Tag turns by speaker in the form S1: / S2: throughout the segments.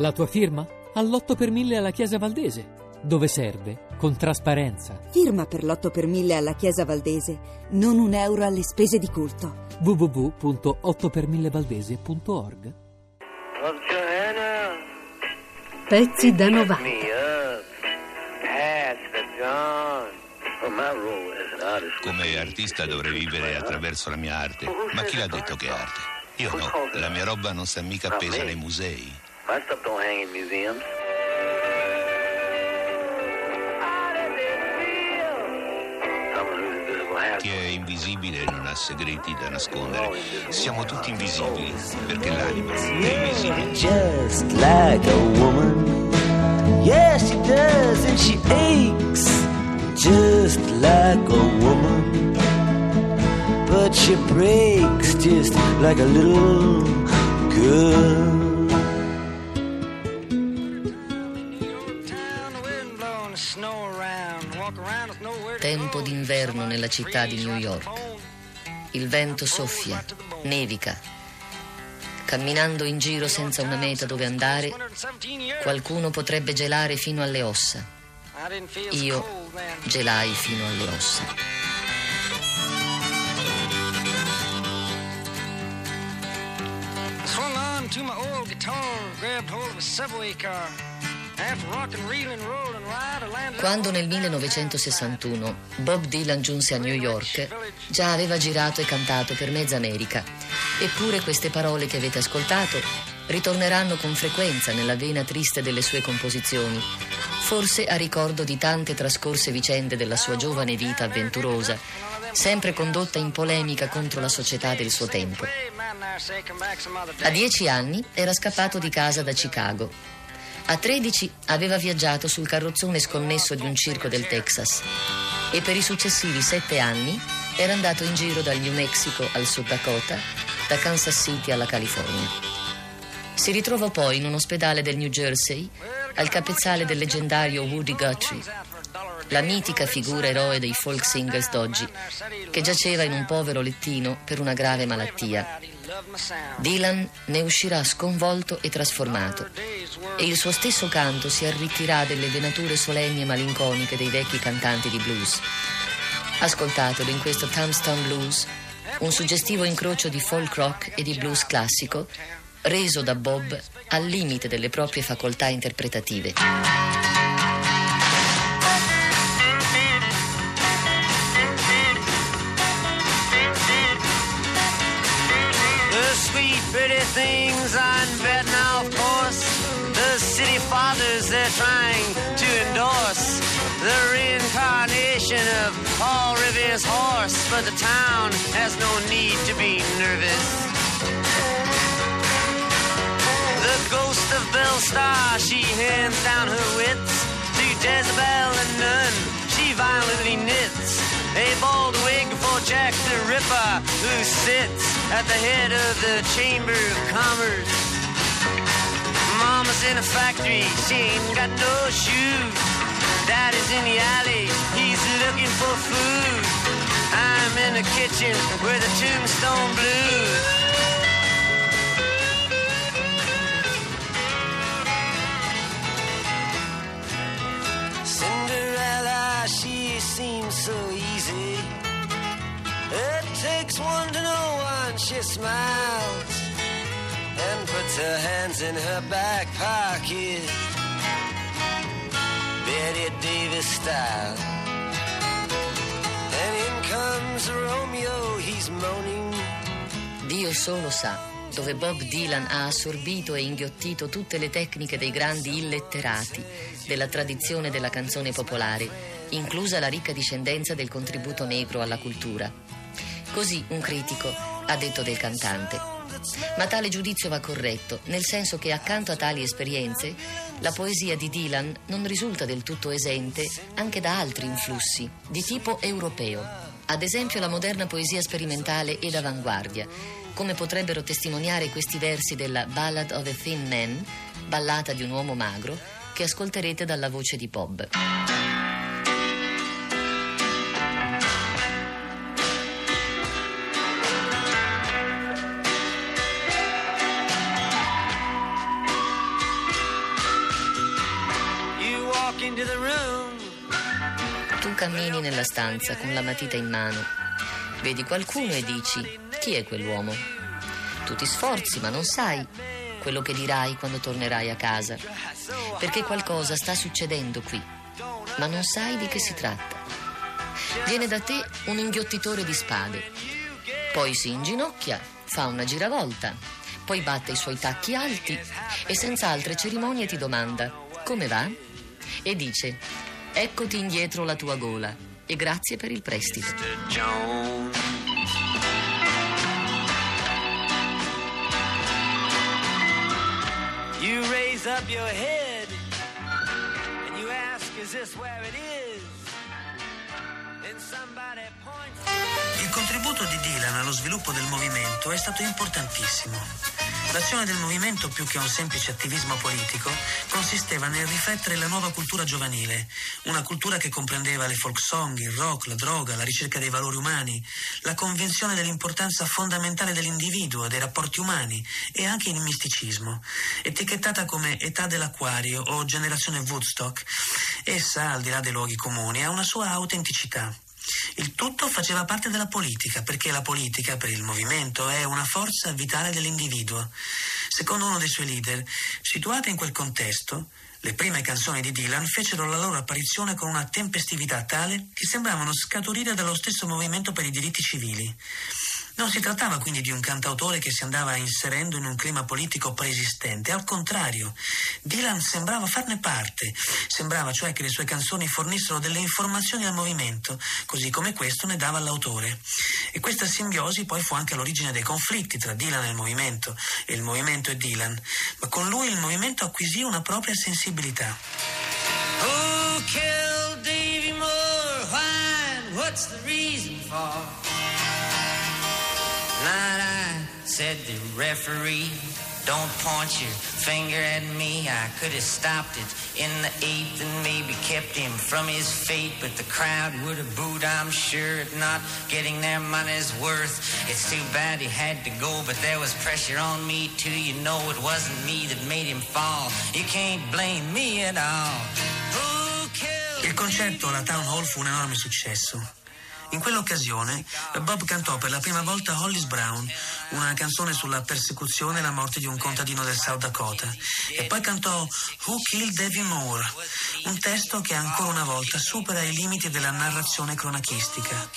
S1: La tua firma? All'8 per 1000 alla Chiesa Valdese. Dove serve? Con trasparenza.
S2: Firma per l'8 per 1000 alla Chiesa Valdese, non un euro alle spese di culto.
S1: www.8per1000valdese.org
S3: Pezzi da 90.
S4: Come artista dovrei vivere attraverso la mia arte. Ma chi l'ha detto che è arte? Io no, la mia roba non sta mica appesa nei musei.
S5: My stuff don't hang in museums.
S4: Chi è invisibile non ha segreti da nascondere. Siamo tutti invisibili perché l'anima è invisibile.
S6: just like a woman. Yes, she does, and she aches just like a woman. But she breaks just like a little girl.
S7: Tempo d'inverno nella città di New York. Il vento soffia, nevica. Camminando in giro senza una meta dove andare, qualcuno potrebbe gelare fino alle ossa. Io gelai fino alle ossa.
S8: To my old guitar, grabbed hold of a subway car.
S7: Quando nel 1961 Bob Dylan giunse a New York, già aveva girato e cantato per mezza America. Eppure queste parole che avete ascoltato ritorneranno con frequenza nella vena triste delle sue composizioni, forse a ricordo di tante trascorse vicende della sua giovane vita avventurosa, sempre condotta in polemica contro la società del suo tempo. A dieci anni era scappato di casa da Chicago. A 13 aveva viaggiato sul carrozzone sconnesso di un circo del Texas e per i successivi sette anni era andato in giro dal New Mexico al Sud Dakota, da Kansas City alla California. Si ritrovò poi in un ospedale del New Jersey al capezzale del leggendario Woody Guthrie, la mitica figura eroe dei folk singers d'oggi, che giaceva in un povero lettino per una grave malattia. Dylan ne uscirà sconvolto e trasformato e il suo stesso canto si arricchirà delle venature solenni e malinconiche dei vecchi cantanti di blues. Ascoltatelo in questo Tombstone Blues, un suggestivo incrocio di folk rock e di blues classico, reso da Bob al limite delle proprie facoltà interpretative.
S6: Things on betting off course. The city fathers they're trying to endorse. The reincarnation of Paul Revere's horse. But the town has no need to be nervous. The ghost of Belle Star, she hands down her wits to Jezebel and Nun. She violently knits a bald wig for Jack the Ripper, who sits at the head of the Chamber of Commerce. Mama's in a factory, she ain't got no shoes. Daddy's in the alley, he's looking for food. I'm in the kitchen with the tombstone blues. Cinderella, she seems so easy. It takes one to know. She smiles and puts her hands in her back pocket. Betty Davis style. And in comes Romeo, he's moaning.
S7: Dio solo sa dove Bob Dylan ha assorbito e inghiottito tutte le tecniche dei grandi illetterati della tradizione della canzone popolare, inclusa la ricca discendenza del contributo negro alla cultura. Così un critico ha detto del cantante. Ma tale giudizio va corretto, nel senso che accanto a tali esperienze, la poesia di Dylan non risulta del tutto esente anche da altri influssi, di tipo europeo. Ad esempio la moderna poesia sperimentale e d'avanguardia, come potrebbero testimoniare questi versi della Ballad of a Thin Man, ballata di un uomo magro, che ascolterete dalla voce di Bob. Cammini nella stanza con la matita in mano. Vedi qualcuno e dici: Chi è quell'uomo? Tu ti sforzi, ma non sai quello che dirai quando tornerai a casa. Perché qualcosa sta succedendo qui, ma non sai di che si tratta. Viene da te un inghiottitore di spade. Poi si inginocchia, fa una giravolta, poi batte i suoi tacchi alti e senza altre cerimonie ti domanda: Come va? E dice: Eccoti indietro la tua gola e grazie per il prestito.
S6: You raise up your head and you ask, Is this where it is? Then somebody points.
S9: Il contributo di Dylan allo sviluppo del movimento è stato importantissimo. L'azione del movimento, più che un semplice attivismo politico, consisteva nel riflettere la nuova cultura giovanile, una cultura che comprendeva le folk song, il rock, la droga, la ricerca dei valori umani, la convinzione dell'importanza fondamentale dell'individuo, dei rapporti umani e anche il misticismo. Etichettata come età dell'acquario o generazione Woodstock, essa, al di là dei luoghi comuni, ha una sua autenticità. Il tutto faceva parte della politica, perché la politica, per il movimento, è una forza vitale dell'individuo. Secondo uno dei suoi leader, situate in quel contesto, le prime canzoni di Dylan fecero la loro apparizione con una tempestività tale che sembravano scaturire dallo stesso movimento per i diritti civili. Non si trattava quindi di un cantautore che si andava inserendo in un clima politico preesistente, al contrario, Dylan sembrava farne parte, sembrava cioè che le sue canzoni fornissero delle informazioni al movimento, così come questo ne dava all'autore. E questa simbiosi poi fu anche l'origine dei conflitti tra Dylan e il movimento, e il movimento e Dylan, ma con lui il movimento acquisì una propria sensibilità.
S6: Who killed Davy Moore? Why? What's the reason for? Not I, said the referee. Don't point your finger at me. I could have stopped it in the eighth and maybe kept him from his fate, but the crowd would have booed, I'm sure, at not getting their money's worth. It's too bad he had to go, but there was pressure on me too. You know it wasn't me that made him fall. You can't blame me at all. Who killed
S9: Il concerto alla Town Hall fu un enorme successo. In quell'occasione Bob cantò per la prima volta Hollis Brown, una canzone sulla persecuzione e la morte di un contadino del South Dakota, e poi cantò Who Killed Davy Moore, un testo che ancora una volta supera i limiti della narrazione cronachistica.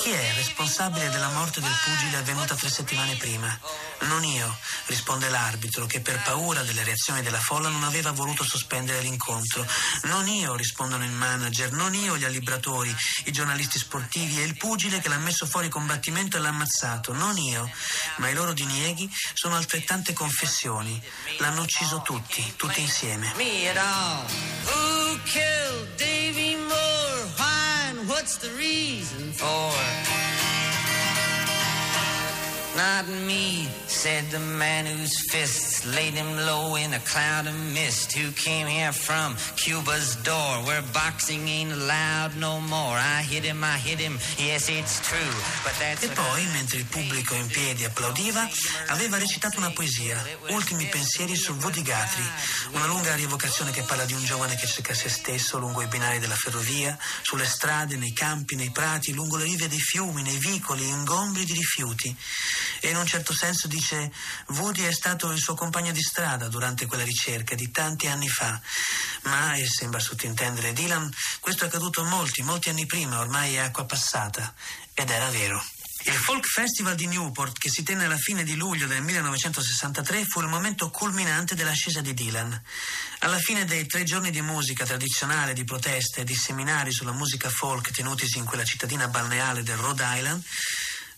S9: Chi è responsabile della morte del pugile avvenuta tre settimane prima? Non io, risponde l'arbitro, che per paura delle reazioni della folla non aveva voluto sospendere l'incontro. Non io, rispondono il manager, non io gli allibratori, i giornalisti sportivi e il pugile che l'ha messo fuori combattimento e l'ha ammazzato. Non io, ma i loro dinieghi sono altrettante confessioni. L'hanno ucciso tutti, tutti insieme.
S6: Who killed Davy Moore? What's the reason for? Not me, said the man whose fists laid him low in a cloud of mist. Who came here from Cuba's door, where boxing ain't allowed no more. I hit him, I hit him. Yes, it's true, but that's
S9: E poi, mentre il pubblico in piedi applaudiva, aveva recitato una poesia, Ultimi pensieri su Woody Guthrie, una lunga rievocazione che parla di un giovane che cerca se stesso lungo i binari della ferrovia, sulle strade, nei campi, nei prati, lungo le rive dei fiumi, nei vicoli, ingombri di rifiuti. E in un certo senso dice, Woody è stato il suo compagno di strada durante quella ricerca di tanti anni fa. Ma, e sembra sottintendere Dylan, questo è accaduto molti, molti anni prima, ormai è acqua passata. Ed era vero. Il Folk Festival di Newport, che si tenne alla fine di luglio del 1963, fu il momento culminante dell'ascesa di Dylan. Alla fine dei tre giorni di musica tradizionale, di proteste e di seminari sulla musica folk tenutisi in quella cittadina balneare del Rhode Island,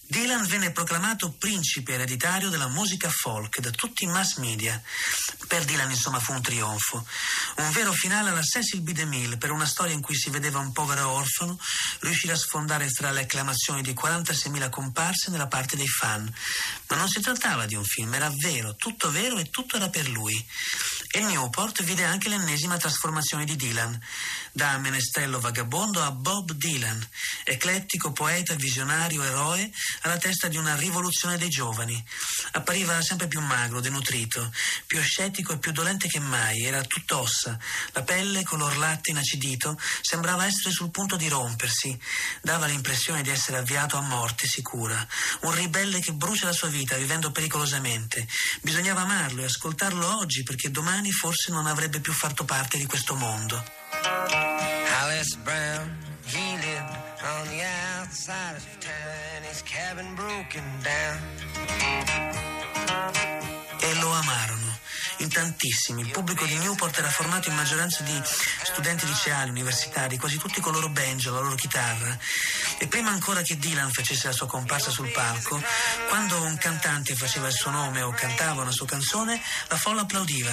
S9: Dylan venne proclamato principe ereditario della musica folk da tutti i mass media. Per Dylan, insomma, fu un trionfo. Un vero finale alla Cecil B. DeMille per una storia in cui si vedeva un povero orfano riuscire a sfondare fra le acclamazioni di 46.000 comparse nella parte dei fan. Ma non si trattava di un film, era vero, tutto vero e tutto era per lui. E Newport vide anche l'ennesima trasformazione di Dylan, da menestello vagabondo a Bob Dylan, eclettico poeta, visionario, eroe, alla testa di una rivoluzione dei giovani. Appariva sempre più magro, denutrito, più ascetico e più dolente che mai, era tutto ossa, la pelle color latte inacidito sembrava essere sul punto di rompersi, dava l'impressione di essere avviato a morte sicura, un ribelle che brucia la sua vita vivendo pericolosamente. Bisognava amarlo e ascoltarlo oggi perché domani forse non avrebbe più fatto parte di questo mondo.
S6: Alice Brown, he lived on the outside of town, his cabin broken down.
S9: E lo amarono. In tantissimi. Il pubblico di Newport era formato in maggioranza di studenti liceali, universitari, quasi tutti con loro banjo, la loro chitarra. E prima ancora che Dylan facesse la sua comparsa sul palco, quando un cantante faceva il suo nome o cantava una sua canzone, la folla applaudiva.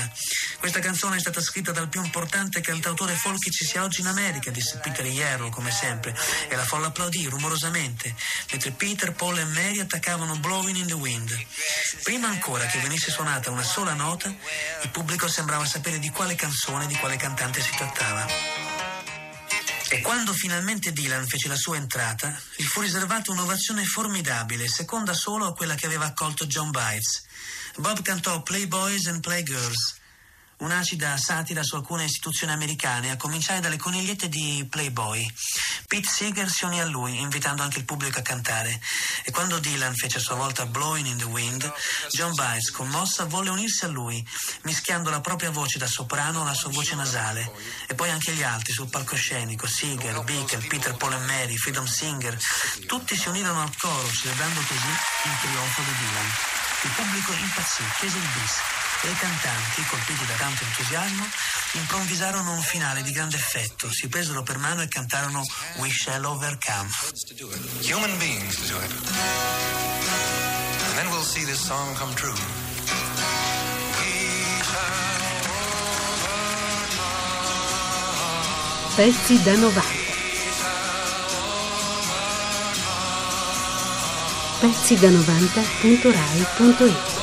S9: Questa canzone è stata scritta dal più importante cantautore folk che ci sia oggi in America, disse Peter Yarrow, come sempre, e la folla applaudì rumorosamente, mentre Peter, Paul e Mary attaccavano Blowing in the Wind. Prima ancora che venisse suonata una sola nota, il pubblico sembrava sapere di quale canzone, di quale cantante si trattava. E quando finalmente Dylan fece la sua entrata, gli fu riservata un'ovazione formidabile, seconda solo a quella che aveva accolto John Bites. Bob cantò Playboys and Playgirls, un'acida satira su alcune istituzioni americane, a cominciare dalle conigliette di Playboy. Pete Seeger si unì a lui, invitando anche il pubblico a cantare. E quando Dylan fece a sua volta Blowing in the Wind, John Bites, commossa, volle unirsi a lui, mischiando la propria voce da soprano alla sua voce nasale. E poi anche gli altri sul palcoscenico, Seeger, Bickel, Peter Paul e Mary, Freedom Singer, tutti si unirono al coro, celebrando così il trionfo di Dylan. Il pubblico impazzì, chiese il bis e i cantanti, colpiti da tanto entusiasmo, improvvisarono un finale di grande effetto, si presero per mano e cantarono We Shall Overcome.
S10: Human beings to do it. And then we'll see this song come true.
S3: Pezzi da 90. Pezzi da 90.rai.it